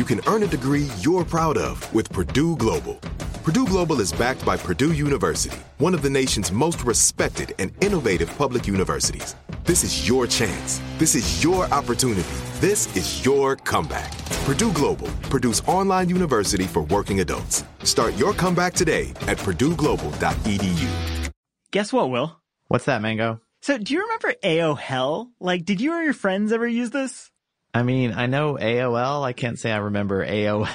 You can earn a degree you're proud of with Purdue Global. Purdue Global is backed by Purdue University, one of the nation's most respected and innovative public universities. This is your chance. This is your opportunity. This is your comeback. Purdue Global, Purdue's online university for working adults. Start your comeback today at purdueglobal.edu. Guess what, Will? What's that, Mango? So, do you remember AOHell? Like, did you or your friends ever use this? I mean, I know AOL. I can't say I remember AOL.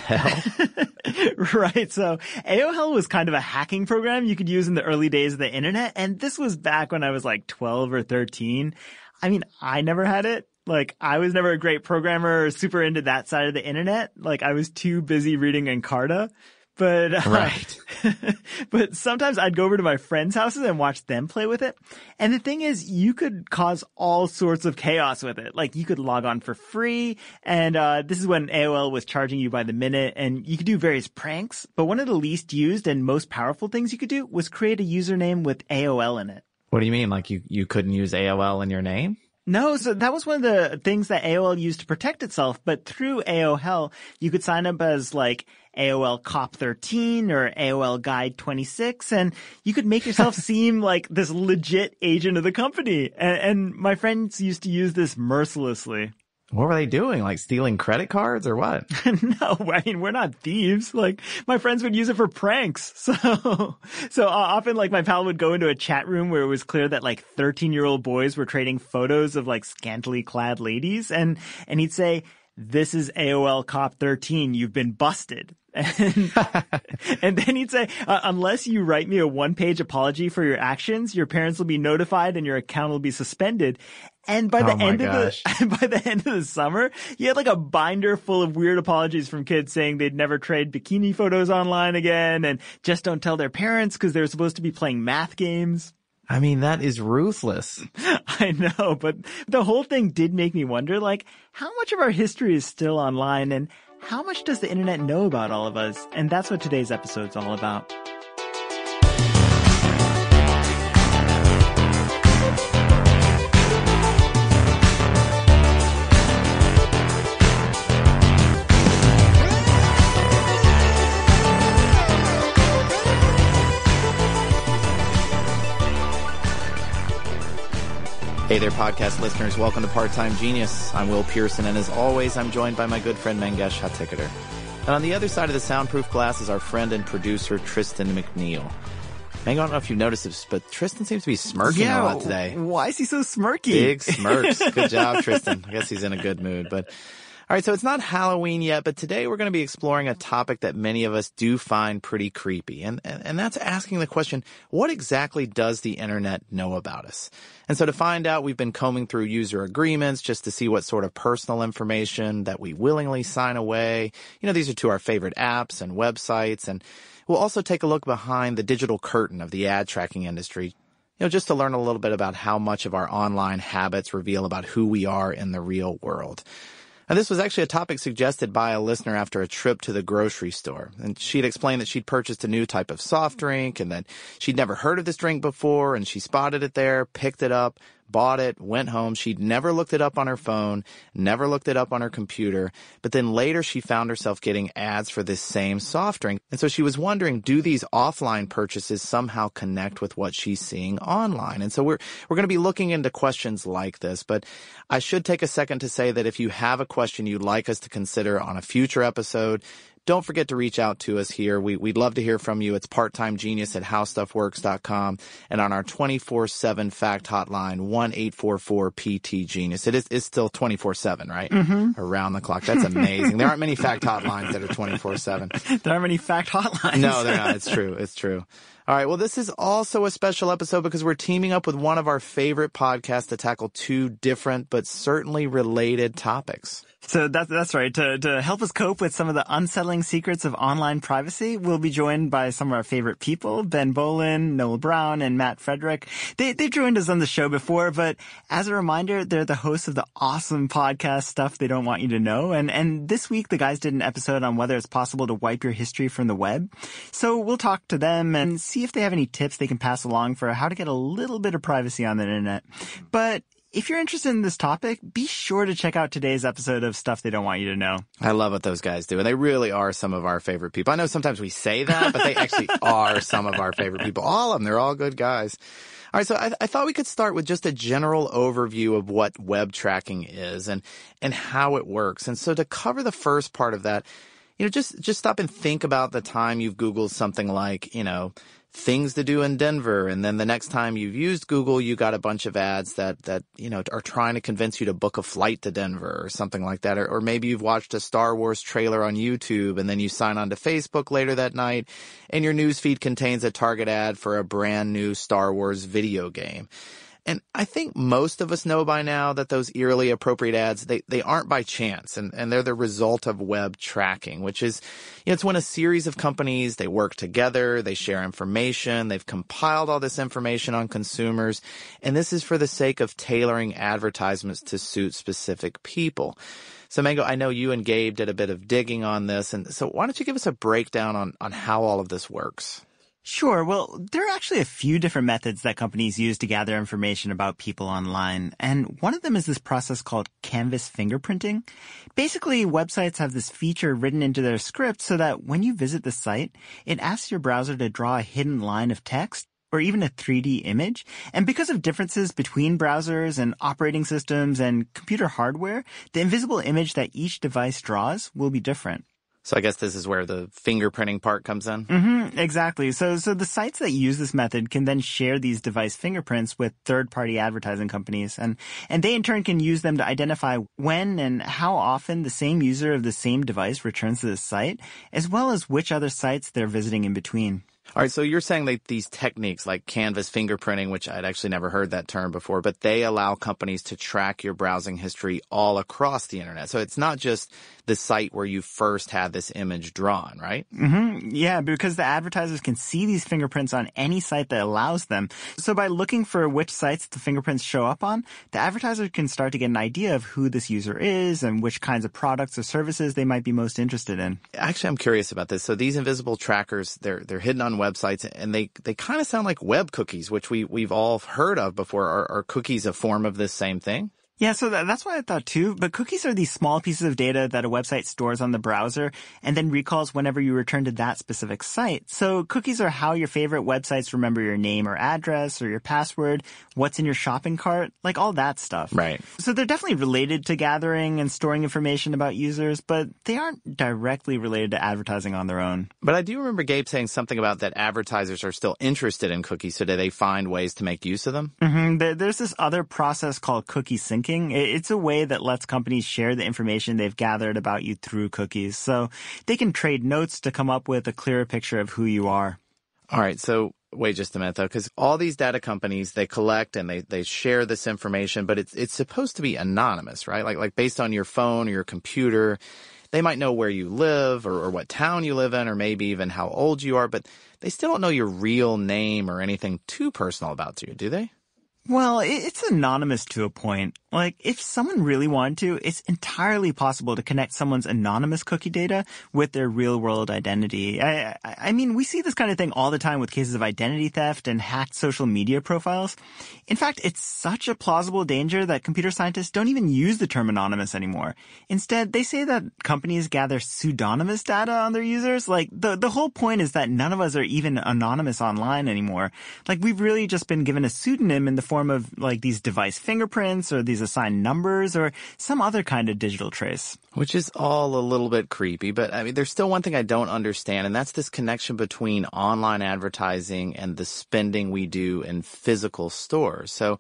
right. So AOHell was kind of a hacking program you could use in the early days of the internet. And this was back when I was like 12 or 13. I mean, I never had it. Like, I was never a great programmer or super into that side of the internet. Like, I was too busy reading Encarta. But, uh, right. but sometimes I'd go over to my friends' houses and watch them play with it. And the thing is, you could cause all sorts of chaos with it. Like you could log on for free. And, uh, this is when AOL was charging you by the minute and you could do various pranks. But one of the least used and most powerful things you could do was create a username with AOL in it. What do you mean? Like you, you couldn't use AOL in your name? No, so that was one of the things that AOL used to protect itself, but through AOHell, you could sign up as like AOL Cop 13 or AOL Guide 26 and you could make yourself seem like this legit agent of the company. And, and, my friends used to use this mercilessly. What were they doing? Like stealing credit cards or what? no, I mean, we're not thieves. Like my friends would use it for pranks. So, so often like my pal would go into a chat room where it was clear that like 13 year old boys were trading photos of like scantily clad ladies and, and he'd say, this is AOL Cop 13. You've been busted. And, and then he'd say, uh, unless you write me a one page apology for your actions, your parents will be notified and your account will be suspended. And by the oh end gosh. of the, by the end of the summer, you had like a binder full of weird apologies from kids saying they'd never trade bikini photos online again and just don't tell their parents because they're supposed to be playing math games. I mean, that is ruthless. I know, but the whole thing did make me wonder, like, how much of our history is still online and how much does the internet know about all of us? And that's what today's episode's all about. Hey there, podcast listeners. Welcome to Part Time Genius. I'm Will Pearson, and as always, I'm joined by my good friend Mangesh Hattikudur. And on the other side of the soundproof glass is our friend and producer Tristan McNeil. Mango, I don't know if you've noticed this, but Tristan seems to be smirking a lot today. Why is he so smirky? Big smirks. Good job, Tristan. I guess he's in a good mood, but all right, so it's not Halloween yet, but today we're going to be exploring a topic that many of us do find pretty creepy. And, and, and that's asking the question, what exactly does the internet know about us? And so to find out, we've been combing through user agreements just to see what sort of personal information that we willingly sign away. You know, these are to our favorite apps and websites. And we'll also take a look behind the digital curtain of the ad tracking industry you know, just to learn a little bit about how much of our online habits reveal about who we are in the real world. And this was actually a topic suggested by a listener after a trip to the grocery store. And she'd explained that she'd purchased a new type of soft drink and that she'd never heard of this drink before and she spotted it there, picked it up, bought it, went home. She'd never looked it up on her phone, never looked it up on her computer. But then later she found herself getting ads for this same soft drink. And so she was wondering, do these offline purchases somehow connect with what she's seeing online? And so we're, we're going to be looking into questions like this. But I should take a second to say that if you have a question you'd like us to consider on a future episode, don't forget to reach out to us here. We, we'd love to hear from you. It's part-time-genius at howstuffworks.com and on our 24-7 fact hotline, 1-844-PT-GENIUS. It is it's still 24-7, right? Mm-hmm. Around the clock. That's amazing. there aren't many fact hotlines that are 24-7. There aren't many fact hotlines. No, they're not. It's true. It's true. All right. Well, this is also a special episode because we're teaming up with one of our favorite podcasts to tackle two different but certainly related topics. So that's that's right. To to help us cope with some of the unsettling secrets of online privacy, we'll be joined by some of our favorite people: Ben Bowlin, Noel Brown, and Matt Frederick. They they joined us on the show before, but as a reminder, they're the hosts of the awesome podcast stuff they don't want you to know. And and this week the guys did an episode on whether it's possible to wipe your history from the web. So we'll talk to them and see if they have any tips they can pass along for how to get a little bit of privacy on the internet. But if you're interested in this topic, be sure to check out today's episode of Stuff They Don't Want You to Know. I love what those guys do. And they really are some of our favorite people. I know sometimes we say that, but they actually are some of our favorite people. All of them. They're all good guys. All right, so I, I, thought we could start with just a general overview of what web tracking is and and how it works. And so to cover the first part of that, you know, just just stop and think about the time you've Googled something like, you know, things to do in Denver. And then the next time you've used Google, you got a bunch of ads that, that, you know, are trying to convince you to book a flight to Denver or something like that. Or, or maybe you've watched a Star Wars trailer on YouTube and then you sign on to Facebook later that night and your newsfeed contains a target ad for a brand new Star Wars video game. And I think most of us know by now that those eerily appropriate ads, they, they aren't by chance and, and they're the result of web tracking, which is, you know, it's when a series of companies, they work together, they share information, they've compiled all this information on consumers, and this is for the sake of tailoring advertisements to suit specific people. So Mango, I know you and Gabe did a bit of digging on this, and so why don't you give us a breakdown on, on how all of this works? Sure. Well, there are actually a few different methods that companies use to gather information about people online. And one of them is this process called canvas fingerprinting. Basically, websites have this feature written into their script so that when you visit the site, it asks your browser to draw a hidden line of text or even a 3D image. And because of differences between browsers and operating systems and computer hardware, the invisible image that each device draws will be different. So I guess this is where the fingerprinting part comes in. Mm-hmm, exactly. So, so the sites that use this method can then share these device fingerprints with third-party advertising companies, and and they in turn can use them to identify when and how often the same user of the same device returns to the site, as well as which other sites they're visiting in between. All right, so you're saying that these techniques like canvas fingerprinting, which I'd actually never heard that term before, but they allow companies to track your browsing history all across the internet. So it's not just the site where you first had this image drawn, right? Mm-hmm. Yeah, because the advertisers can see these fingerprints on any site that allows them. So by looking for which sites the fingerprints show up on, the advertiser can start to get an idea of who this user is and which kinds of products or services they might be most interested in. Actually, I'm curious about this. So these invisible trackers, they're they're hidden on websites and they they kind of sound like web cookies, which we we've all heard of before. Are, are cookies a form of this same thing? Yeah, so that, that's what I thought too. But cookies are these small pieces of data that a website stores on the browser and then recalls whenever you return to that specific site. So cookies are how your favorite websites remember your name or address or your password, what's in your shopping cart, like all that stuff. Right. So they're definitely related to gathering and storing information about users, but they aren't directly related to advertising on their own. But I do remember Gabe saying something about that advertisers are still interested in cookies. So do they find ways to make use of them? Mm-hmm. There's this other process called cookie syncing. It's a way that lets companies share the information they've gathered about you through cookies. So they can trade notes to come up with a clearer picture of who you are. All right. So wait just a minute though, because all these data companies, they collect and they, they share this information, but it's, it's supposed to be anonymous, right? Like, like based on your phone or your computer. They might know where you live or, or what town you live in or maybe even how old you are, but they still don't know your real name or anything too personal about you, do they? Well, it's anonymous to a point. Like, if someone really wanted to, it's entirely possible to connect someone's anonymous cookie data with their real world identity. I, I mean, we see this kind of thing all the time with cases of identity theft and hacked social media profiles. In fact, it's such a plausible danger that computer scientists don't even use the term anonymous anymore. Instead, they say that companies gather pseudonymous data on their users. Like, the, the whole point is that none of us are even anonymous online anymore. Like, we've really just been given a pseudonym in the form of, like, these device fingerprints or these assigned numbers or some other kind of digital trace. Which is all a little bit creepy, but I mean, there's still one thing I don't understand, and that's this connection between online advertising and the spending we do in physical stores. So,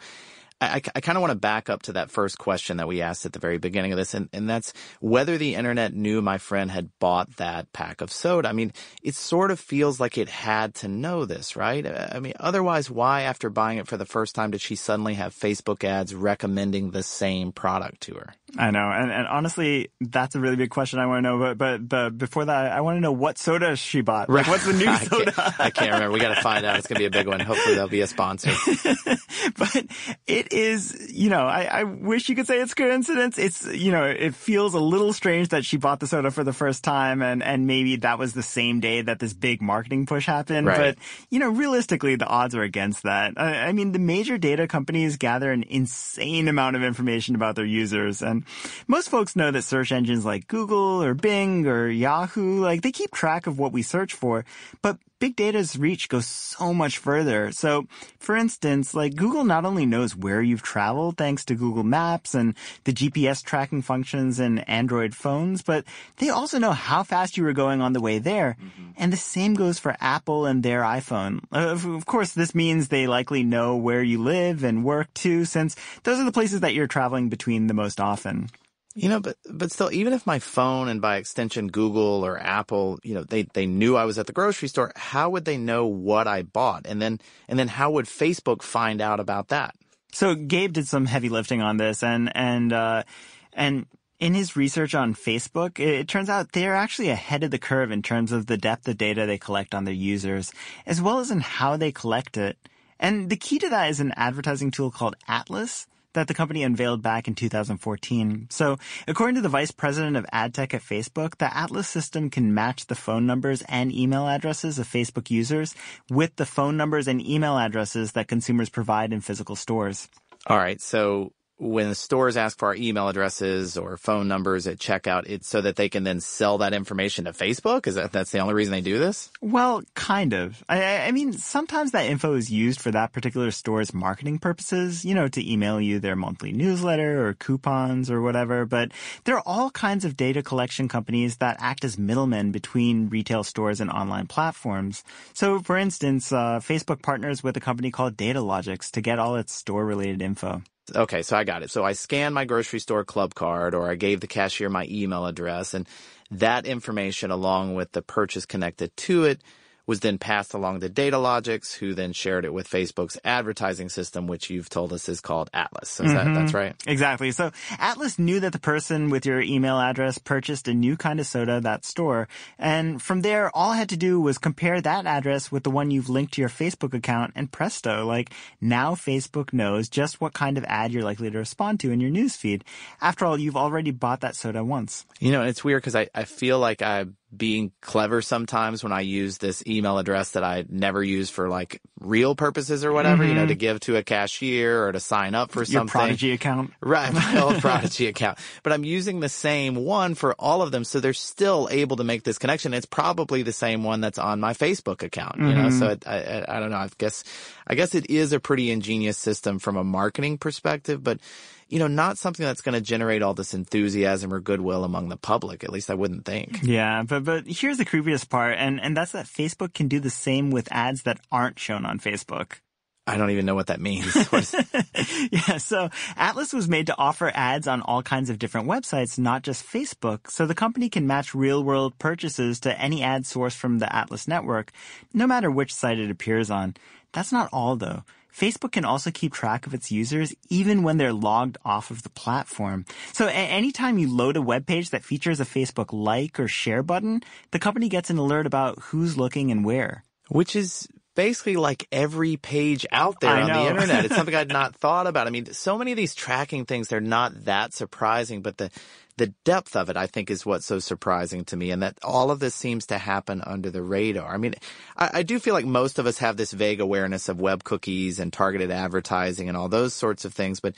I, I kind of want to back up to that first question that we asked at the very beginning of this, and, and that's whether the internet knew my friend had bought that pack of soda. I mean, it sort of feels like it had to know this, right? Uh, I mean, otherwise, why, after buying it for the first time, did she suddenly have Facebook ads recommending the same product to her? I know, and, and honestly, that's a really big question I want to know. But but, but before that, I want to know what soda she bought. Like, what's the new I soda? Can't, I can't remember. We got to find out. It's going to be a big one. Hopefully, there'll be a sponsor. but it is, you know, I, I wish you could say it's coincidence. It's, you know, it feels a little strange that she bought the soda for the first time, and and maybe that was the same day that this big marketing push happened. Right. But you know, realistically, the odds are against that. I, I mean, the major data companies gather an insane amount of information about their users, and most folks know that search engines like Google or Bing or Yahoo, like they keep track of what we search for, but big data's reach goes so much further. So, for instance, like Google not only knows where you've traveled thanks to Google Maps and the GPS tracking functions in Android phones, but they also know how fast you were going on the way there. Mm-hmm. And the same goes for Apple and their iPhone. Of course, this means they likely know where you live and work too, since those are the places that you're traveling between the most often. You know, but but still, even if my phone and by extension Google or Apple, you know, they they knew I was at the grocery store, how would they know what I bought? And then and then how would Facebook find out about that? So Gabe did some heavy lifting on this, and and uh, and in his research on Facebook, it, turns out they're actually ahead of the curve in terms of the depth of data they collect on their users, as well as in how they collect it. And the key to that is an advertising tool called Atlas that the company unveiled back in 2014. So, according to the vice president of ad tech at Facebook, the Atlas system can match the phone numbers and email addresses of Facebook users with the phone numbers and email addresses that consumers provide in physical stores. All right. So, when stores ask for our email addresses or phone numbers at checkout, it's so that they can then sell that information to Facebook? Is that that's the only reason they do this? Well, kind of. I, I mean, sometimes that info is used for that particular store's marketing purposes, you know, to email you their monthly newsletter or coupons or whatever. But there are all kinds of data collection companies that act as middlemen between retail stores and online platforms. So, for instance, uh, Facebook partners with a company called Datalogix to get all its store related info. Okay, so I got it. So I scanned my grocery store club card or I gave the cashier my email address and that information along with the purchase connected to it was then passed along to Datalogix, who then shared it with Facebook's advertising system, which you've told us is called Atlas. So mm-hmm. that, that's right? Exactly. So Atlas knew that the person with your email address purchased a new kind of soda at that store. And from there, all I had to do was compare that address with the one you've linked to your Facebook account and presto, like now Facebook knows just what kind of ad you're likely to respond to in your newsfeed. After all, you've already bought that soda once. You know, it's weird because I, I feel like I being clever sometimes when I use this email address that I never use for like real purposes or whatever, mm-hmm. you know, mm-hmm. to give to a cashier or to sign up for Your something. Prodigy account. Right, my old Prodigy account. But I'm using the same one for all of them, so they're still able to make this connection. It's probably the same one that's on my Facebook account, you mm-hmm. know. So it, I, I, I don't know. I guess I guess it is a pretty ingenious system from a marketing perspective, but you know, not something that's going to generate all this enthusiasm or goodwill among the public. At least I wouldn't think. Yeah, but but here's the creepiest part, and and that's that Facebook can do the same with ads that aren't shown on Facebook. I don't even know what that means. yeah, so Atlas was made to offer ads on all kinds of different websites, not just Facebook. So the company can match real world purchases to any ad source from the Atlas network, no matter which site it appears on. That's not all though. Facebook can also keep track of its users even when they're logged off of the platform. So a- anytime you load a web page that features a Facebook like or share button, the company gets an alert about who's looking and where. Which is basically like every page out there I on know. the internet. It's something I'd not thought about. I mean, so many of these tracking things, they're not that surprising, but the, the depth of it, I think, is what's so surprising to me. And that all of this seems to happen under the radar. I mean, I, I do feel like most of us have this vague awareness of web cookies and targeted advertising and all those sorts of things, but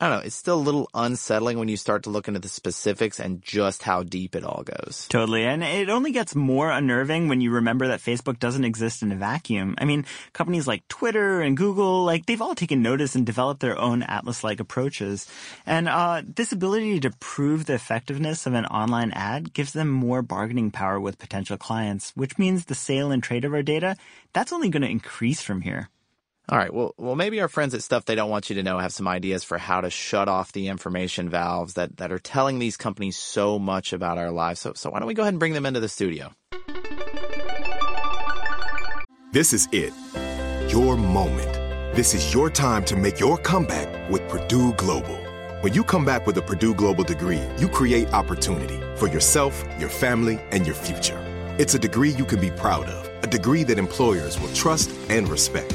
I don't know. It's still a little unsettling when you start to look into the specifics and just how deep it all goes. Totally. And it only gets more unnerving when you remember that Facebook doesn't exist in a vacuum. I mean, companies like Twitter and Google, like they've all taken notice and developed their own Atlas-like approaches. And, uh, this ability to prove the effectiveness of an online ad gives them more bargaining power with potential clients, which means the sale and trade of our data, that's only going to increase from here. All right. Well, well, maybe our friends at Stuff They Don't Want You to Know have some ideas for how to shut off the information valves that, that are telling these companies so much about our lives. So, so why don't we go ahead and bring them into the studio? This is it. Your moment. This is your time to make your comeback with Purdue Global. When you come back with a Purdue Global degree, you create opportunity for yourself, your family, and your future. It's a degree you can be proud of, a degree that employers will trust and respect.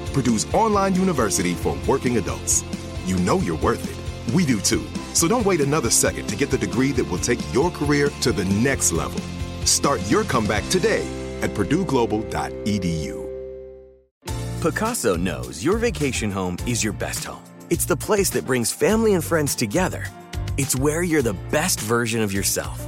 Purdue's online university for working adults. You know you're worth it. We do too. So don't wait another second to get the degree that will take your career to the next level. Start your comeback today at purdueglobal.edu. Pacaso knows your vacation home is your best home. It's the place that brings family and friends together. It's where you're the best version of yourself.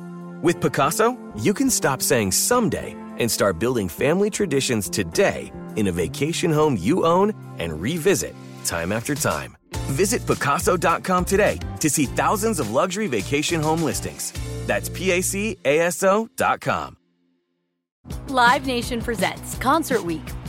With Pacaso, you can stop saying someday and start building family traditions today in a vacation home you own and revisit time after time. Visit Pacaso.com today to see thousands of luxury vacation home listings. That's PACASO.com. Live Nation presents Concert Week.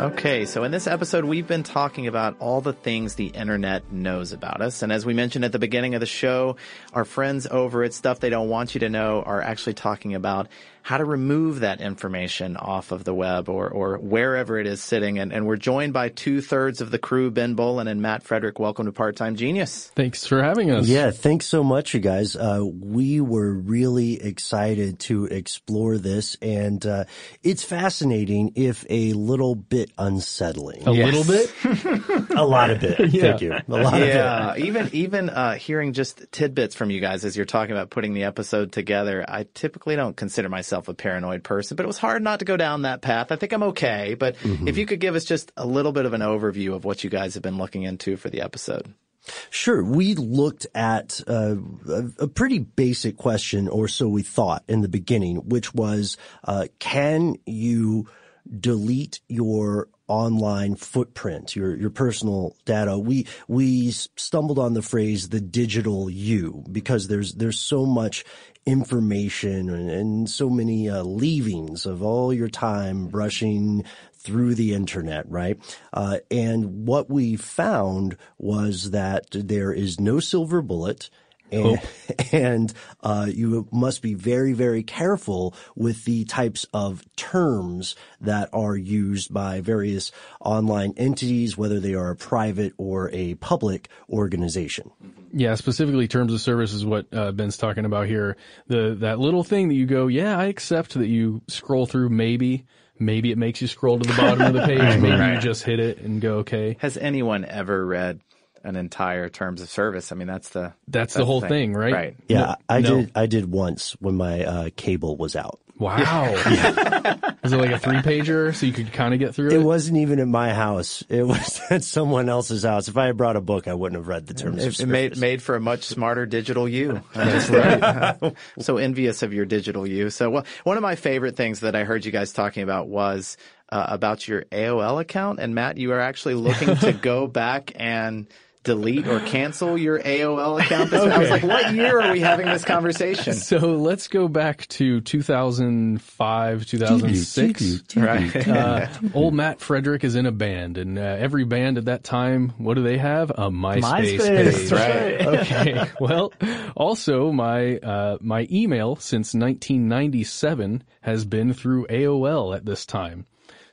Okay, so in this episode, we've been talking about all the things the internet knows about us. And as we mentioned at the beginning of the show, our friends over at Stuff They Don't Want You to Know are actually talking about how to remove that information off of the web or, or wherever it is sitting. And, and we're joined by two thirds of the crew, Ben Bowlin and Matt Frederick. Welcome to Part Time Genius. Thanks for having us. Yeah, thanks so much, you guys. Uh, we were really excited to explore this, and uh, it's fascinating, if a little bit unsettling. A little bit? A lot of it. Yeah. Thank you. A lot Yeah, of it. even even uh, hearing just tidbits from you guys as you're talking about putting the episode together, I typically don't consider myself a paranoid person, but it was hard not to go down that path. I think I'm okay, but if you could give us just a little bit of an overview of what you guys have been looking into for the episode. Sure. We looked at uh, a, a pretty basic question, or so we thought in the beginning, which was, uh, can you delete your online footprint, your your personal data? We we stumbled on the phrase the digital you because there's there's so much information and, and so many uh, leavings of all your time brushing through the internet, right? Uh, and what we found was that there is no silver bullet And, and uh, you must be very, very careful with the types of terms that are used by various online entities, whether they are a private or a public organization. Yeah, specifically terms of service is what uh, Ben's talking about here. The that little thing that you go, yeah, I accept that you scroll through maybe. Maybe it makes you scroll to the bottom of the page. Maybe Right. you just hit it and go, okay. Has anyone ever read an entire terms of service? I mean, that's the That's the whole thing, right? Right. Yeah, No- I no. did. I did once when my uh, cable was out. Wow. Was it like a three pager so you could kind of get through it? It wasn't even at my house. It was at someone else's house. If I had brought a book, I wouldn't have read the terms of service. it made made for a much smarter digital you. That's right. so envious of your digital you. So well, one of my favorite things that I heard you guys talking about was uh, about your AOL account. And Matt, you are actually looking to go back and delete or cancel your AOL account. This I was like, what year are we having this conversation? So let's go back to 2005, 2006. Right. Uh, old Matt Frederick is in a band, and uh, every band at that time, what do they have? A MySpace, MySpace, page. right. okay. Well, also my uh, my email since 1997 has been through AOL at this time.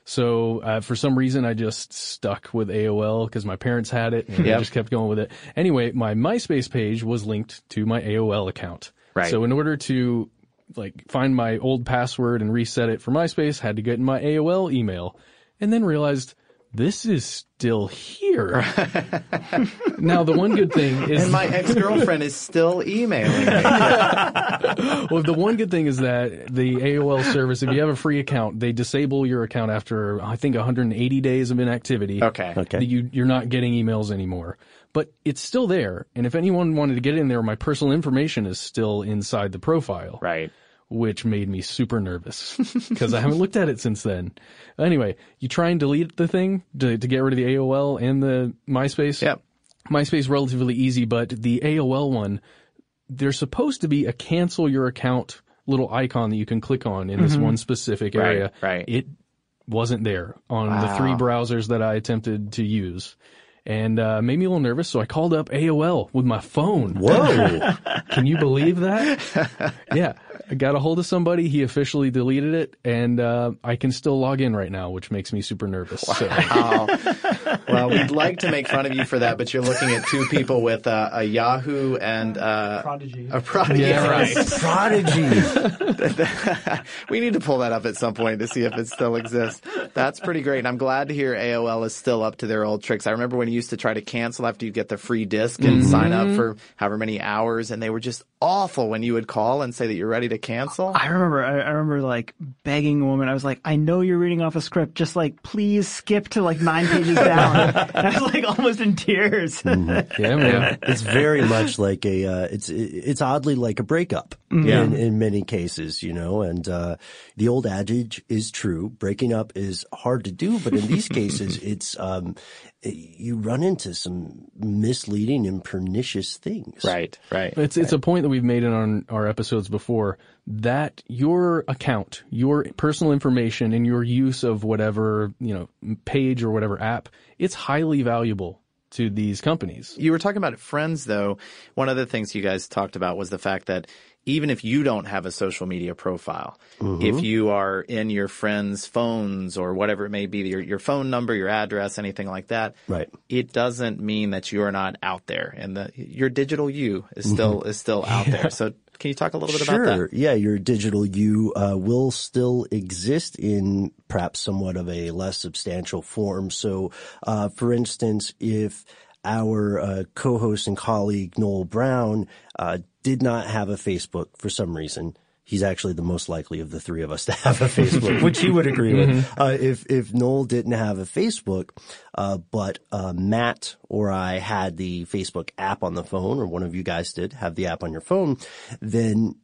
So uh, for some reason, I just stuck with AOL because my parents had it, and I just kept going with it. Anyway, my MySpace page was linked to my AOL account. Right. So in order to like find my old password and reset it for MySpace, had to get in my AOL email, and then realized this is still here. now the one good thing is And my ex girlfriend is still emailing me. well, the one good thing is that the AOL service, if you have a free account, they disable your account after I think 180 days of inactivity. Okay. Okay. You, you're not getting emails anymore, but it's still there. And if anyone wanted to get in there, my personal information is still inside the profile. Right. Which made me super nervous because I haven't looked at it since then. Anyway, you try and delete the thing to, to get rid of the AOL and the MySpace. Yep. MySpace relatively easy, but the AOL one, there's supposed to be a cancel your account little icon that you can click on in this one specific area. right. right. It wasn't there on the three browsers that I attempted to use. And uh, made me a little nervous, so I called up AOL with my phone. Whoa! Can you believe that? yeah, got a hold of somebody. He officially deleted it, and uh, I can still log in right now, which makes me super nervous. So. Oh, well, we'd like to make fun of you for that, but you're looking at two people with uh, a Yahoo and uh, Prodigy. a Prodigy. Yeah, right. Prodigy. we need to pull that up at some point to see if it still exists. That's pretty great. And I'm glad to hear AOL is still up to their old tricks. I remember when you used to try to cancel after you get the free disc and sign up for however many hours, and they were just awful when you would call and say that you're ready to cancel. I remember, I, I remember like begging a woman. I was like, I know you're reading off a script. Just like, please skip to like nine pages down. And I was like almost in tears. yeah, man. it's very much like a uh, it's it's oddly like a breakup Yeah. in, in many cases, you know. And uh, the old adage is true: breaking up is hard to do, but in these cases, it's um, you run into some misleading and pernicious things. Right, right. It's it's a point that we've made in on our episodes before that your account, your personal information, and your use of whatever you know page or whatever app, it's highly valuable to these companies. You were talking about friends, though. One of the things you guys talked about was the fact that even if you don't have a social media profile, if you are in your friends' phones or whatever it may be, your, your phone number, your address, anything like that, Right. it doesn't mean that you're not out there, and the your digital you is still is still out there. So, can you talk a little bit Sure. about that? Yeah, your digital you uh, will still exist in perhaps somewhat of a less substantial form. So, uh, for instance, if our uh, co-host and colleague Noel Brown uh, did not have a Facebook for some reason. He's actually the most likely of the three of us to have a Facebook, which he would agree with. Uh, if if Noel didn't have a Facebook, uh, but uh, Matt or I had the Facebook app on the phone, or one of you guys did have the app on your phone, then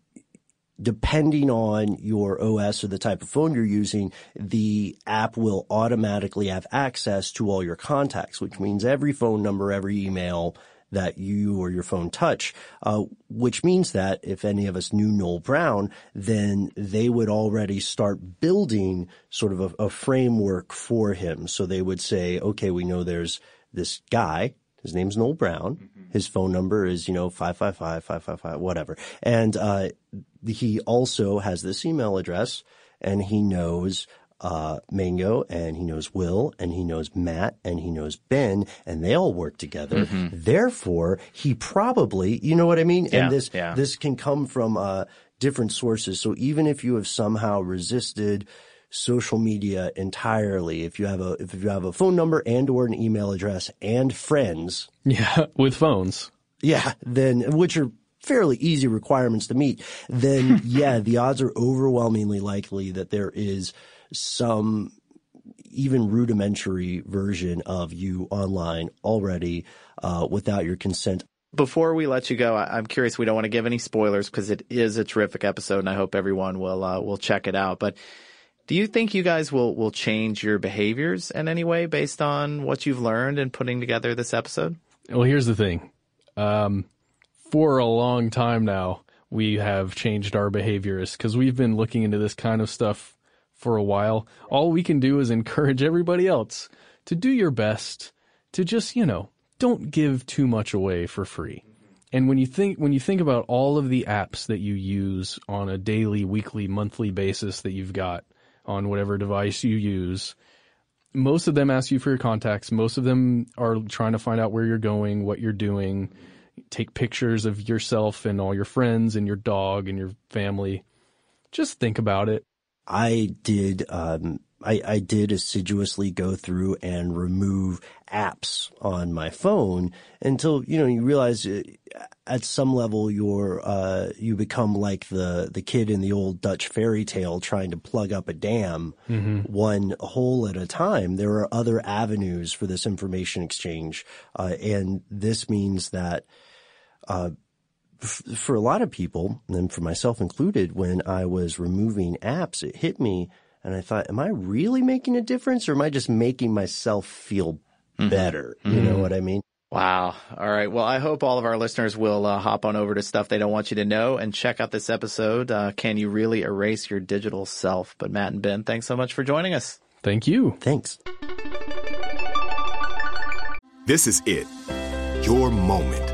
depending on your OS or the type of phone you're using, the app will automatically have access to all your contacts, which means every phone number, every email that you or your phone touch, uh, which means that if any of us knew Noel Brown, then they would already start building sort of a, a framework for him. So they would say, okay, we know there's this guy His name's Noel Brown. His phone number is, you know, 555 555, whatever. And, uh, he also has this email address and he knows, uh, Mango and he knows Will and he knows Matt and he knows Ben and they all work together. Therefore, he probably, you know what I mean? Mm-hmm. Yeah, and this, yeah. this can come from, uh, different sources. So even if you have somehow resisted social media entirely, if you have a, if you have a phone number and or an email address and friends, Yeah, with phones. yeah, then which are fairly easy requirements to meet, then yeah, the odds are overwhelmingly likely that there is some even rudimentary version of you online already uh, without your consent. Before we let you go, I- I'm curious. We don't want to give any spoilers because it is a terrific episode, and I hope everyone will uh, will check it out. But do you think you guys will will change your behaviors in any way based on what you've learned in putting together this episode? Well, here's the thing. Um, for a long time now, we have changed our behaviors because we've been looking into this kind of stuff for a while. All we can do is encourage everybody else to do your best to just, you know, don't give too much away for free. And when you think when you think about all of the apps that you use on a daily, weekly, monthly basis that you've got on whatever device you use, most of them ask you for your contacts. Most of them are trying to find out where you're going, what you're doing, take pictures of yourself and all your friends and your dog and your family. Just think about it. I did um, I, I did assiduously go through and remove apps on my phone until you know you realize uh, at some level you're uh, you become like the the kid in the old Dutch fairy tale trying to plug up a dam one hole at a time. There are other avenues for this information exchange, uh, and this means that for a lot of people, and for myself included, when I was removing apps, it hit me and I thought, am I really making a difference or am I just making myself feel better? You know what I mean? Wow. All right. Well, I hope all of our listeners will uh, hop on over to stuff they don't want you to know and check out this episode. Uh, Can you really erase your digital self? But Matt and Ben, thanks so much for joining us. Thank you. Thanks. This is it. Your moment.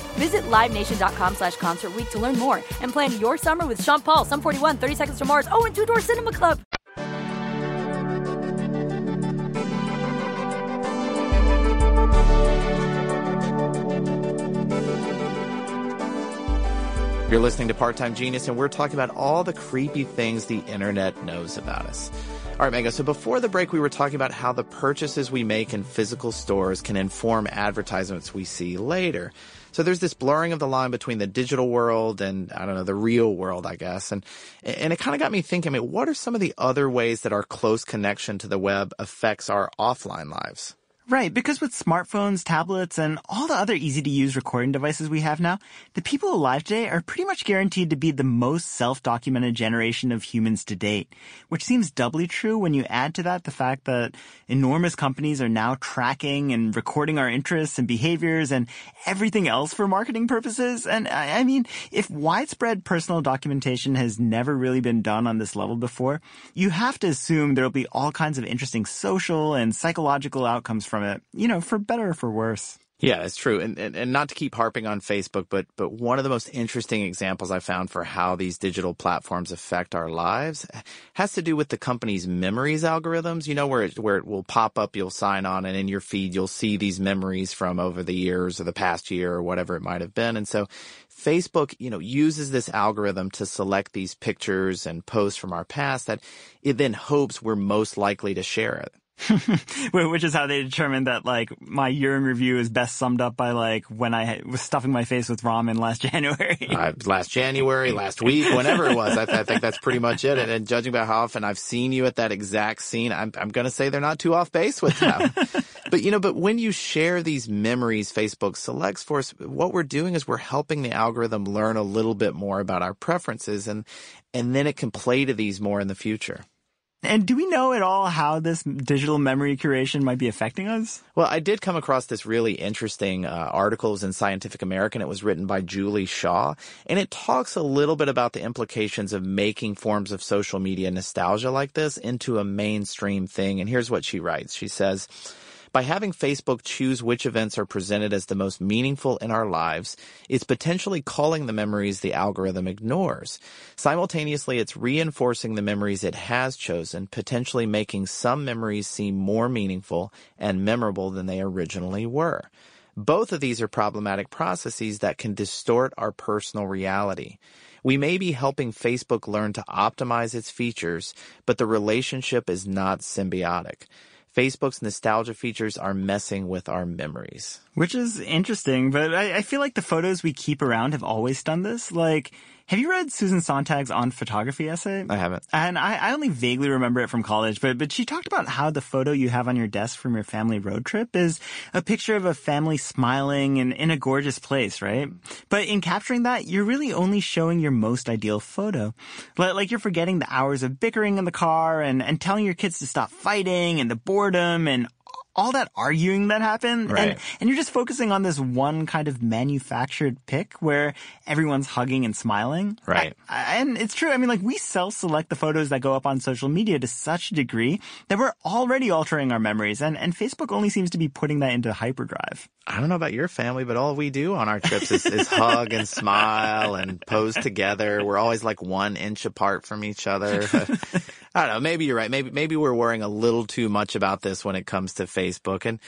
Visit LiveNation.com slash Concert to learn more and plan your summer with Sean Paul, Sum 41, 30 Seconds to Mars, oh, and Two Door Cinema Club. You're listening to Part Time Genius, and we're talking about all the creepy things the internet knows about us. All right, Mango. So before the break, we were talking about how the purchases we make in physical stores can inform advertisements we see later. So there's this blurring of the line between the digital world and I don't know the real world, I guess. And and it kind of got me thinking. I mean, what are some of the other ways that our close connection to the web affects our offline lives? Right, because with smartphones, tablets, and all the other easy to use recording devices we have now, the people alive today are pretty much guaranteed to be the most self-documented generation of humans to date. Which seems doubly true when you add to that the fact that enormous companies are now tracking and recording our interests and behaviors and everything else for marketing purposes. And I mean, if widespread personal documentation has never really been done on this level before, you have to assume there'll be all kinds of interesting social and psychological outcomes from it, you know, for better or for worse. Yeah, it's true. And, and, and not to keep harping on Facebook, but, but one of the most interesting examples I found for how these digital platforms affect our lives has to do with the company's memories algorithms. You know, where it, where it will pop up, you'll sign on and in your feed, you'll see these memories from over the years or the past year or whatever it might have been. And so Facebook, you know, uses this algorithm to select these pictures and posts from our past that it then hopes we're most likely to share it. Which is how they determined that like my year in review is best summed up by like when I was stuffing my face with ramen last January. uh, last January, last week, whenever it was. I, th- I, think that's pretty much it. And, and, judging by how often I've seen you at that exact scene, I'm, I'm going to say they're not too off base with them. but you know, but when you share these memories Facebook selects for us, what we're doing is we're helping the algorithm learn a little bit more about our preferences and, and then it can play to these more in the future. And do we know at all how this digital memory curation might be affecting us? Well, I did come across this really interesting uh, article in Scientific American. It was written by Julie Shaw, and it talks a little bit about the implications of making forms of social media nostalgia like this into a mainstream thing. And here's what she writes. She says, by having Facebook choose which events are presented as the most meaningful in our lives, it's potentially calling the memories the algorithm ignores. Simultaneously, it's reinforcing the memories it has chosen, potentially making some memories seem more meaningful and memorable than they originally were. Both of these are problematic processes that can distort our personal reality. We may be helping Facebook learn to optimize its features, but the relationship is not symbiotic. Facebook's nostalgia features are messing with our memories. Which is interesting, but I, I, feel like the photos we keep around have always done this. Like, have you read Susan Sontag's on photography essay? I haven't. And I, I, only vaguely remember it from college, but, but she talked about how the photo you have on your desk from your family road trip is a picture of a family smiling and in a gorgeous place, right? But in capturing that, you're really only showing your most ideal photo. Like you're forgetting the hours of bickering in the car and, and telling your kids to stop fighting and the boredom and all that arguing that happened. Right. And, and you're just focusing on this one kind of manufactured pic where everyone's hugging and smiling. Right. I, and it's true. I mean, like we self-select the photos that go up on social media to such a degree that we're already altering our memories. And, and Facebook only seems to be putting that into hyperdrive. I don't know about your family, but all we do on our trips is, is hug and smile and pose together. We're always like one inch apart from each other. I don't know. Maybe you're right. Maybe maybe we're worrying a little too much about this when it comes to Facebook, and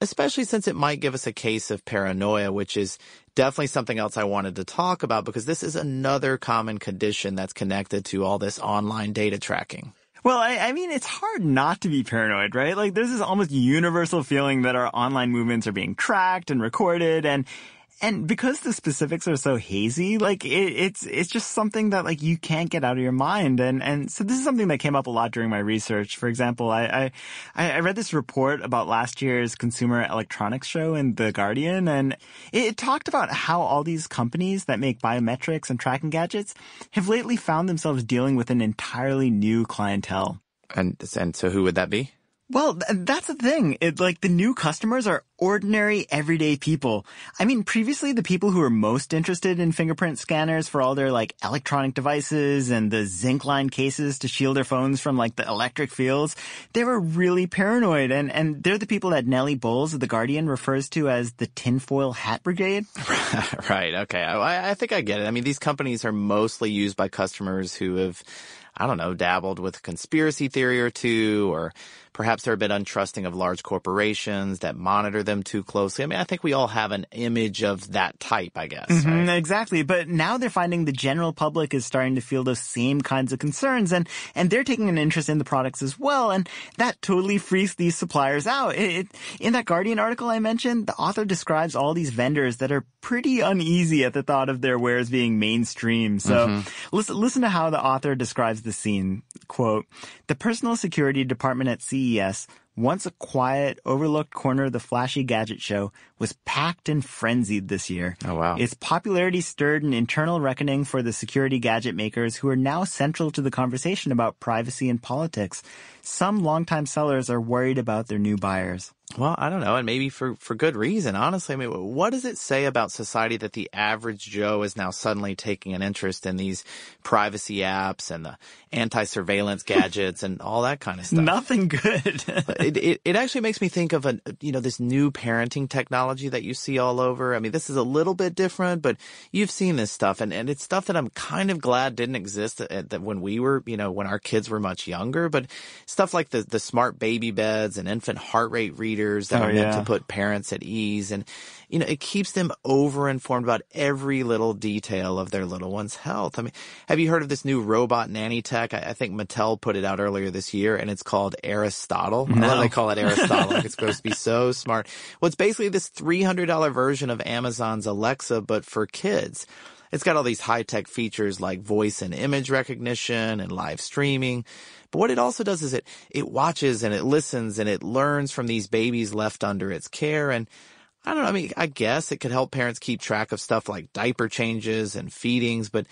especially since it might give us a case of paranoia, which is definitely something else I wanted to talk about because this is another common condition that's connected to all this online data tracking. Well, I, I, mean, it's hard not to be paranoid, right? Like, there's this almost universal feeling that our online movements are being tracked and recorded, and and because the specifics are so hazy, like it, it's it's just something that like you can't get out of your mind. And and so this is something that came up a lot during my research. For example, I I, I read this report about last year's Consumer Electronics Show in The Guardian, and it, it talked about how all these companies that make biometrics and tracking gadgets have lately found themselves dealing with an entirely new clientele. And and so who would that be? Well, that's the thing. It, like the new customers are ordinary, everyday people. I mean, previously the people who were most interested in fingerprint scanners for all their like electronic devices and the zinc line cases to shield their phones from like the electric fields, they were really paranoid. And, and they're the people that Nellie Bowles of The Guardian refers to as the tinfoil hat brigade. right. Okay. I, I think I get it. I mean, these companies are mostly used by customers who have I don't know, dabbled with conspiracy theory or two, or perhaps they're a bit untrusting of large corporations that monitor them too closely. I mean, I think we all have an image of that type, I guess. Mhm, right? Exactly. But now they're finding the general public is starting to feel those same kinds of concerns and, and they're taking an interest in the products as well. And that totally freaks these suppliers out. It, it, in that Guardian article I mentioned, the author describes all these vendors that are pretty uneasy at the thought of their wares being mainstream. So listen, listen to how the author describes the scene. Quote, the personal security department at CES once a quiet, overlooked corner of the flashy gadget show, was packed and frenzied this year. Oh, wow. Its popularity stirred an internal reckoning for the security gadget makers who are now central to the conversation about privacy and politics. Some longtime sellers are worried about their new buyers. Well, I don't know, and maybe for, for good reason. Honestly, I mean, what does it say about society that the average Joe is now suddenly taking an interest in these privacy apps and the anti-surveillance gadgets and all that kind of stuff? Nothing good. it, it, it actually makes me think of a, you know, this new parenting technology that you see all over. I mean, this is a little bit different, but you've seen this stuff and, and it's stuff that I'm kind of glad didn't exist at, that when we were, you know, when our kids were much younger, but stuff like the, the smart baby beds and infant heart rate readers that Oh, are meant yeah. to put parents at ease. And, you know, it keeps them over informed about every little detail of their little one's health. I mean, have you heard of this new robot nanny tech? I, I think Mattel put it out earlier this year and it's called Aristotle. I love they call it Aristotle. Like it's supposed to be so smart. Well, it's basically this $300 version of Amazon's Alexa, but for kids. It's got all these high tech features like voice and image recognition and live streaming. But what it also does is it, it watches and it listens and it learns from these babies left under its care. And I don't know. I mean, I guess it could help parents keep track of stuff like diaper changes and feedings, but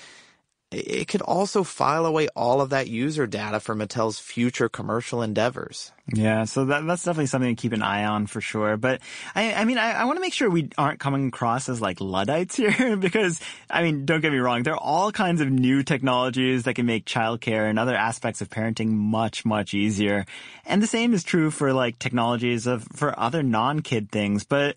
it could also file away all of that user data for Mattel's future commercial endeavors. Yeah, so that, that's definitely something to keep an eye on for sure. But I, I mean, I, I want to make sure we aren't coming across as like Luddites here because, I mean, don't get me wrong, there are all kinds of new technologies that can make childcare and other aspects of parenting much, much easier. And the same is true for like technologies of, for other non-kid things. But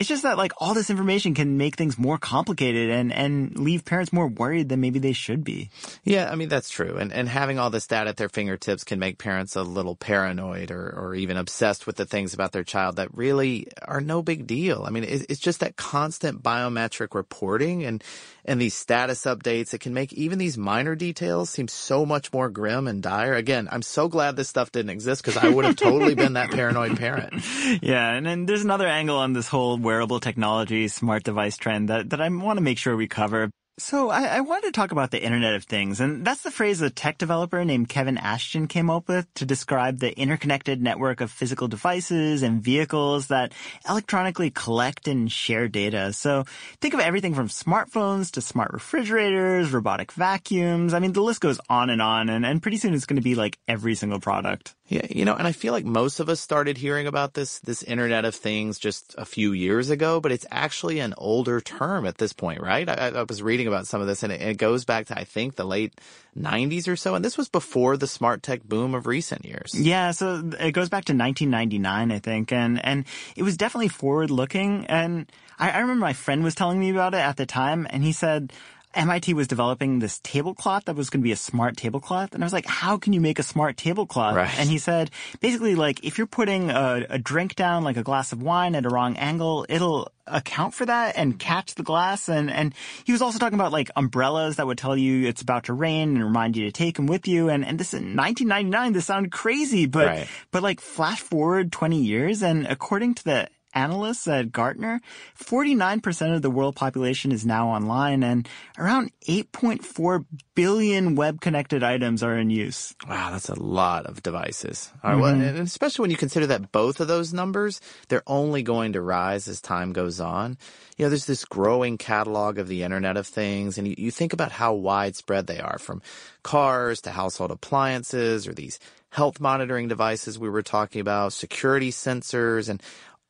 it's just that like all this information can make things more complicated and, and leave parents more worried than maybe they should be. Yeah, I mean, that's true. And, and having all this data at their fingertips can make parents a little paranoid or, or even obsessed with the things about their child that really are no big deal. I mean, it's just that constant biometric reporting and, and these status updates. It can make even these minor details seem so much more grim and dire. Again, I'm so glad this stuff didn't exist because I would have totally been that paranoid parent. Yeah, and then there's another angle on this whole wearable technology, smart device trend that, that I want to make sure we cover. So I, I wanted to talk about the Internet of Things, and that's the phrase a tech developer named Kevin Ashton came up with to describe the interconnected network of physical devices and vehicles that electronically collect and share data. So think of everything from smartphones to smart refrigerators, robotic vacuums. I mean, the list goes on and on, and, and pretty soon it's going to be like every single product. Yeah, you know, and I feel like most of us started hearing about this this Internet of Things just a few years ago, but it's actually an older term at this point, right? I, I was reading about some of this, and it, it goes back to I think the late '90s or so, and this was before the smart tech boom of recent years. Yeah, so it goes back to 1999, I think, and and it was definitely forward looking. And I, I remember my friend was telling me about it at the time, and he said. MIT was developing this tablecloth that was going to be a smart tablecloth. And I was like, how can you make a smart tablecloth? Right. And he said, basically, like, if you're putting a, a drink down, like a glass of wine at a wrong angle, it'll account for that and catch the glass. And, and he was also talking about like umbrellas that would tell you it's about to rain and remind you to take them with you. And, and this in 1999, this sounded crazy, but, Right. but like flash forward 20 years and according to the analysts at Gartner, 49% of the world population is now online and around 8.4 billion web connected items are in use. Wow, that's a lot of devices. All right, well, mm-hmm. and especially when you consider that both of those numbers, they're only going to rise as time goes on. You know, there's this growing catalog of the Internet of Things, and you, you think about how widespread they are from cars to household appliances or these health monitoring devices we were talking about, security sensors, and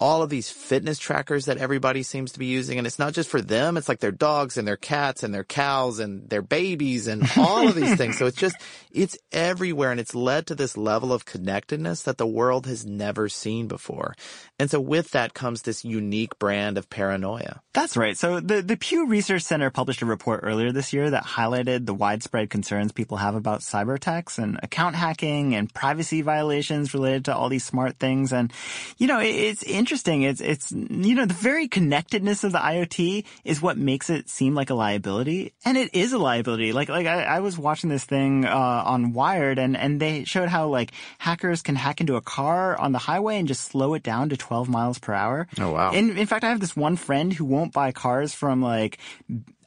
all of these fitness trackers that everybody seems to be using. And it's not just for them. It's like their dogs and their cats and their cows and their babies and all of these things. So it's just, it's everywhere. And it's led to this level of connectedness that the world has never seen before. And so with that comes this unique brand of paranoia. That's right. So the, the Pew Research Center published a report earlier this year that highlighted the widespread concerns people have about cyber attacks and account hacking and privacy violations related to all these smart things. And, you know, it, it's interesting. It's, it's, you know, the very connectedness of the IoT is what makes it seem like a liability. And it is a liability. Like, like I, I was watching this thing, uh, on Wired and, and they showed how like hackers can hack into a car on the highway and just slow it down to 12 miles per hour. Oh, wow. In, in fact, I have this one friend who won't buy cars from like,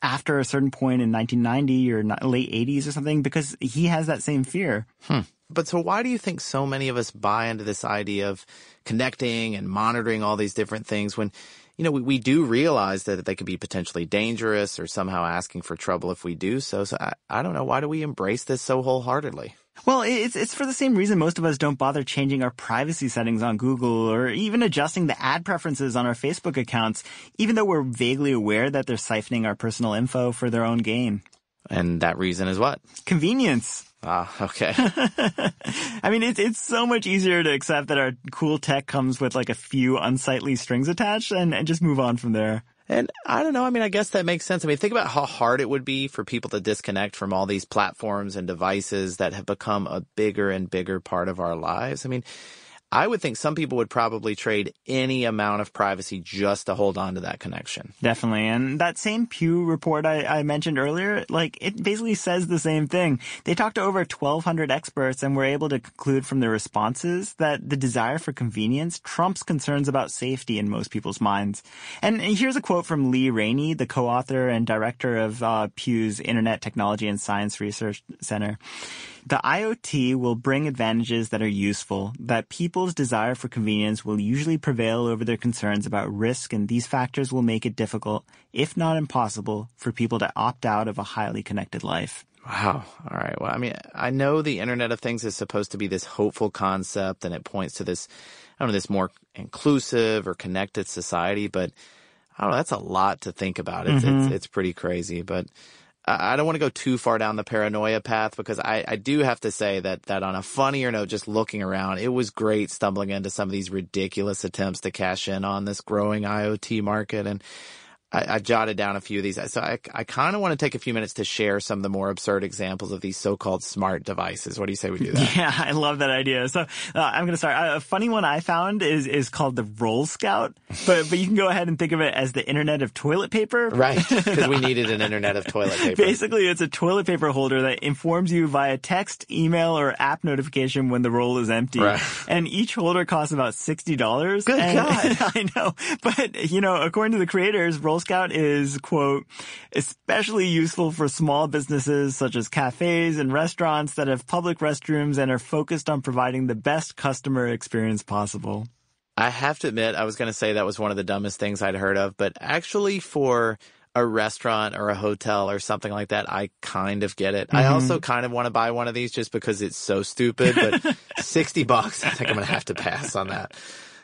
after a certain point in 1990 or late 80s or something because he has that same fear. Hmm. But so why do you think so many of us buy into this idea of connecting and monitoring all these different things when, you know, we, we do realize that they could be potentially dangerous or somehow asking for trouble if we do so. So I, I don't know. Why do we embrace this so wholeheartedly? Well, it's it's for the same reason most of us don't bother changing our privacy settings on Google or even adjusting the ad preferences on our Facebook accounts, even though we're vaguely aware that they're siphoning our personal info for their own gain. And that reason is what? Convenience. Ah, okay. I mean, it's it's so much easier to accept that our cool tech comes with like a few unsightly strings attached and, and just move on from there. And I don't know. I mean, I guess that makes sense. I mean, think about how hard it would be for people to disconnect from all these platforms and devices that have become a bigger and bigger part of our lives. I mean, I would think some people would probably trade any amount of privacy just to hold on to that connection. Definitely. And that same Pew report I, I, mentioned earlier, like it basically says the same thing. They talked to over 1200 experts and were able to conclude from their responses that the desire for convenience trumps concerns about safety in most people's minds. And here's a quote from Lee Rainie, the co-author and director of uh, Pew's Internet Technology and Science Research Center. The IoT will bring advantages that are useful, that people's desire for convenience will usually prevail over their concerns about risk, and these factors will make it difficult, if not impossible, for people to opt out of a highly connected life. Wow. All right. Well, I mean, I know the Internet of Things is supposed to be this hopeful concept and it points to this, I don't know, this more inclusive or connected society, but I don't know, that's a lot to think about. It's, mm-hmm. it's, it's pretty crazy, but I don't want to go too far down the paranoia path because I, I do have to say that, that on a funnier note, just looking around, it was great stumbling into some of these ridiculous attempts to cash in on this growing IoT market. And I, I, jotted down a few of these. So I, I kind of want to take a few minutes to share some of the more absurd examples of these so-called smart devices. What do you say we do that? Yeah, I love that idea. So uh, I'm going to start. A funny one I found is is called the Roll Scout, but but you can go ahead and think of it as the Internet of toilet paper. Right, because we needed an Internet of toilet paper. Basically, it's a toilet paper holder that informs you via text, email, or app notification when the roll is empty. Right. And each holder costs about sixty dollars. Good and, God! I know, but you know, according to the creators, Roll Scout is, quote, especially useful for small businesses such as cafes and restaurants that have public restrooms and are focused on providing the best customer experience possible. I have to admit, I was going to say that was one of the dumbest things I'd heard of, but actually for a restaurant or a hotel or something like that, I kind of get it. Mm-hmm. I also kind of want to buy one of these just because it's so stupid, but 60 bucks, I think I'm going to have to pass on that.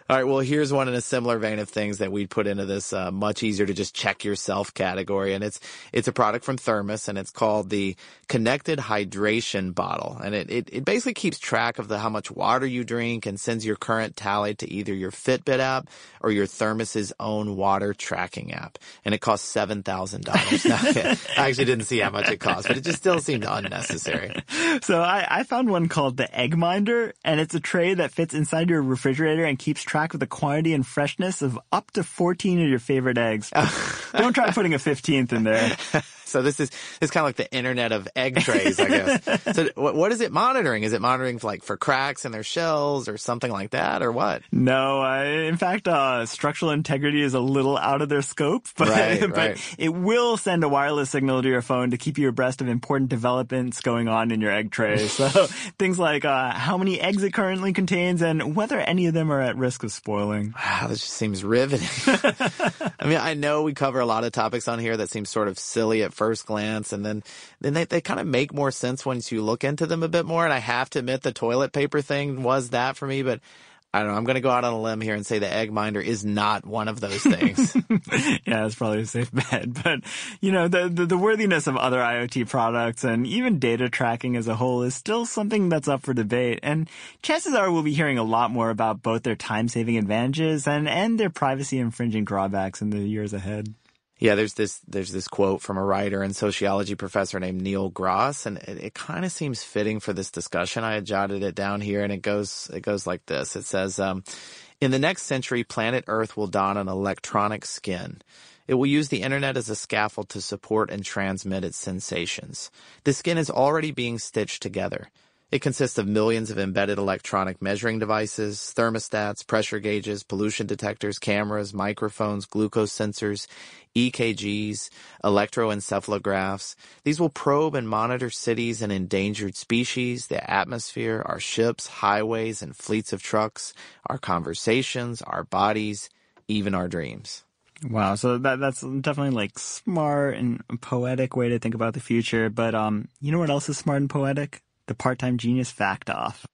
All right. Well, here's one in a similar vein of things that we'd put into this uh, much easier to just check yourself category, and it's it's a product from Thermos, and it's called the Connected Hydration Bottle, and it, it it basically keeps track of the how much water you drink and sends your current tally to either your Fitbit app or your Thermos's own water tracking app, and it costs seven thousand dollars. I actually didn't see how much it cost, but it just still seemed unnecessary. So I, I found one called the Egg Minder, and it's a tray that fits inside your refrigerator and keeps track of the quantity and freshness of up to 14 of your favorite eggs. Don't try putting a 15th in there. So this is it's kind of like the internet of egg trays, I guess. so what, what is it monitoring? Is it monitoring for like for cracks in their shells or something like that, or what? No, I, in fact, uh, structural integrity is a little out of their scope, but, right, but right. it will send a wireless signal to your phone to keep you abreast of important developments going on in your egg tray. So things like uh, how many eggs it currently contains and whether any of them are at risk of spoiling. Wow, this just seems riveting. I mean, I know we cover a lot of topics on here that seem sort of silly at first first glance. And then, then they, they kind of make more sense once you look into them a bit more. And I have to admit the toilet paper thing was that for me, but I don't know. I'm going to go out on a limb here and say the egg minder is not one of those things. yeah, it's probably a safe bet. But, you know, the, the, the, worthiness of other IoT products and even data tracking as a whole is still something that's up for debate. And chances are we'll be hearing a lot more about both their time saving advantages and, and their privacy infringing drawbacks in the years ahead. Yeah, there's this there's this quote from a writer and sociology professor named Neil Gross, and it, it kind of seems fitting for this discussion. I had jotted it down here, and it goes it goes like this. It says, um, "In the next century, planet Earth will don an electronic skin." It will use the internet as a scaffold to support and transmit its sensations. The skin is already being stitched together. It consists of millions of embedded electronic measuring devices, thermostats, pressure gauges, pollution detectors, cameras, microphones, glucose sensors, EKGs, electroencephalographs. These will probe and monitor cities and endangered species, the atmosphere, our ships, highways, and fleets of trucks, our conversations, our bodies, even our dreams. Wow, so that that's definitely like smart and poetic way to think about the future. But um, you know what else is smart and poetic? the part-time genius fact off.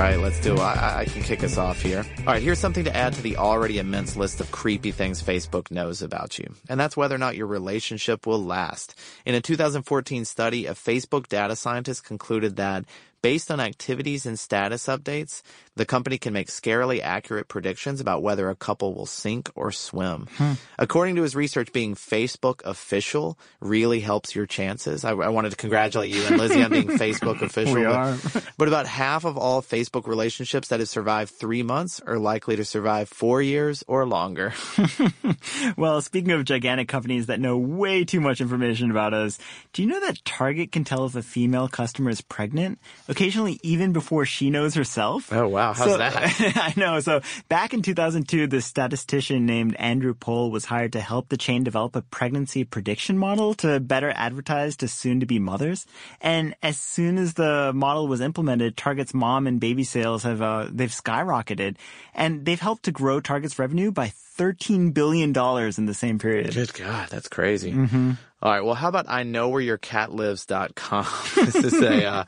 Right. Let's do. I, I, can kick us off here. All right. Here's something to add to the already immense list of creepy things Facebook knows about you. And that's whether or not your relationship will last. In a 2014 study, a Facebook data scientist concluded that Based on activities and status updates, the company can make scarily accurate predictions about whether a couple will sink or swim. Hmm. According to his research, being Facebook official really helps your chances. I, I wanted to congratulate you and Lizzie on being Facebook official. We but, are. but about half of all Facebook relationships that have survived three months are likely to survive four years or longer. well, speaking of gigantic companies that know way too much information about us, do you know that Target can tell if a female customer is pregnant? occasionally even before she knows herself. Oh wow, how's so, that? I know. So back in 2002, this statistician named Andrew Pole was hired to help the chain develop a pregnancy prediction model to better advertise to soon-to-be mothers. And as soon as the model was implemented, Target's mom and baby sales have uh, they've skyrocketed, and they've helped to grow Target's revenue by 13 billion dollars in the same period. Good God, that's crazy. Mm-hmm. All right. Well, how about I know where your cat lives.com? this is a, uh,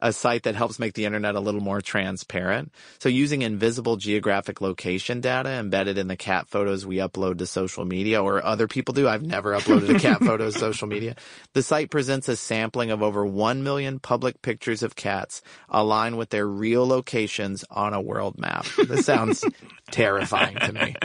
a site that helps make the internet a little more transparent. So using invisible geographic location data embedded in the cat photos we upload to social media or other people do. I've never uploaded a cat photo to social media. The site presents a sampling of over 1 million public pictures of cats aligned with their real locations on a world map. This sounds terrifying to me.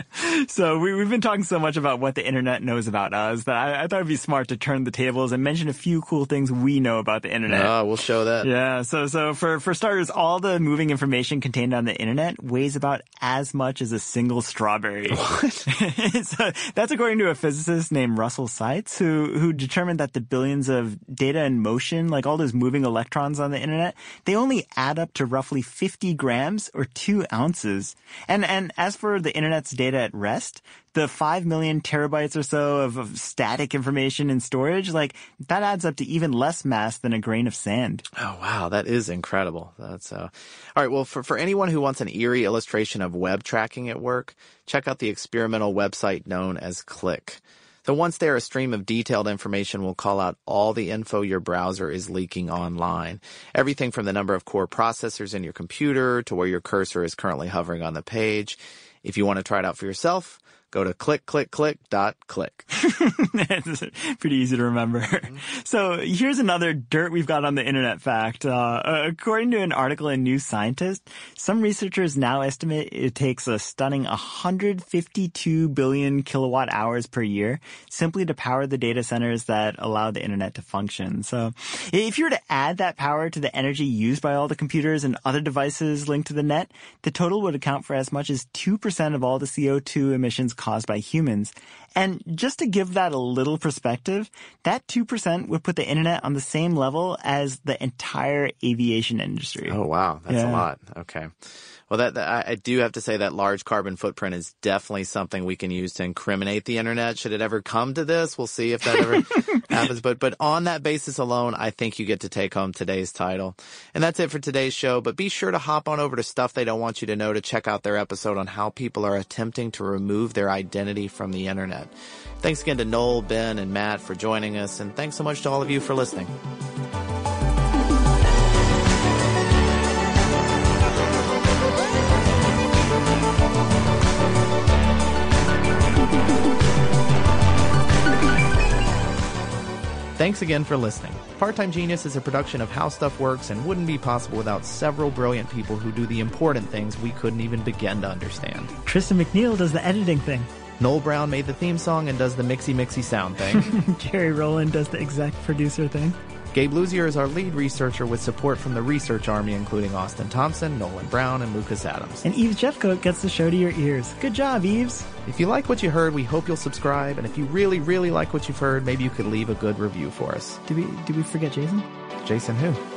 So we, have been talking so much about what the internet knows about us that I, I, thought it'd be smart to turn the tables and mention a few cool things we know about the internet. Oh, we'll show that. Yeah. So, so for, for starters, all the moving information contained on the internet weighs about as much as a single strawberry. What? so that's according to a physicist named Russell Seitz who, who determined that the billions of data in motion, like all those moving electrons on the internet, they only add up to roughly 50 grams or two ounces. And, and as for the internet's data at rest, the 5 million terabytes or so of, of, static information in storage, like that adds up to even less mass than a grain of sand. Oh, wow. That is incredible. That's, uh, all right. Well, for, for anyone who wants an eerie illustration of web tracking at work, check out the experimental website known as Click. So once there, a stream of detailed information will call out all the info your browser is leaking online. Everything from the number of core processors in your computer to where your cursor is currently hovering on the page. If you want to try it out for yourself, go to click, click, click dot click. It's pretty easy to remember. So here's another dirt we've got on the internet fact. Uh, according to an article in New Scientist, some researchers now estimate it takes a stunning 152 billion kilowatt hours per year simply to power the data centers that allow the internet to function. So if you were to add that power to the energy used by all the computers and other devices linked to the net, the total would account for as much as 2% of all the CO2 emissions caused by humans. And just to give that a little perspective, that 2% would put the internet on the same level as the entire aviation industry. Oh, wow. That's Yeah. a lot. Okay. Well, that, that I I do have to say that large carbon footprint is definitely something we can use to incriminate the internet. Should it ever come to this, we'll see if that ever happens. But but on that basis alone, I think you get to take home today's title. And that's it for today's show. But be sure to hop on over to Stuff They Don't Want You to Know to check out their episode on how people are attempting to remove their identity from the internet. Thanks again to Noel, Ben, and Matt for joining us, and thanks so much to all of you for listening. Thanks again for listening. Part Time Genius is a production of How Stuff Works and wouldn't be possible without several brilliant people who do the important things we couldn't even begin to understand. Tristan McNeil does the editing thing. Noel Brown made the theme song and does the mixy mixy sound thing. Jerry Rowland does the exec producer thing. Gabe Luzier is our lead researcher with support from the research army, including Austin Thompson, Nolan Brown, and Lucas Adams. And Eves Jeffcoat gets the show to your ears. Good job, Eves. If you like what you heard, we hope you'll subscribe. And if you really, really like what you've heard, maybe you could leave a good review for us. Did we did we forget Jason? Jason who?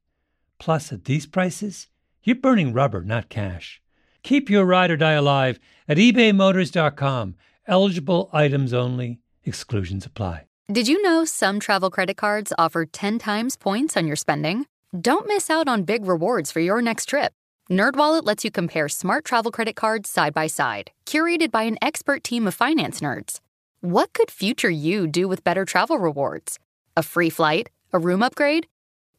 Plus, at these prices, you're burning rubber, not cash. Keep your ride or die alive at ebaymotors.com. Eligible items only, exclusions apply. Did you know some travel credit cards offer 10 times points on your spending? Don't miss out on big rewards for your next trip. NerdWallet lets you compare smart travel credit cards side by side, curated by an expert team of finance nerds. What could future you do with better travel rewards? A free flight? A room upgrade?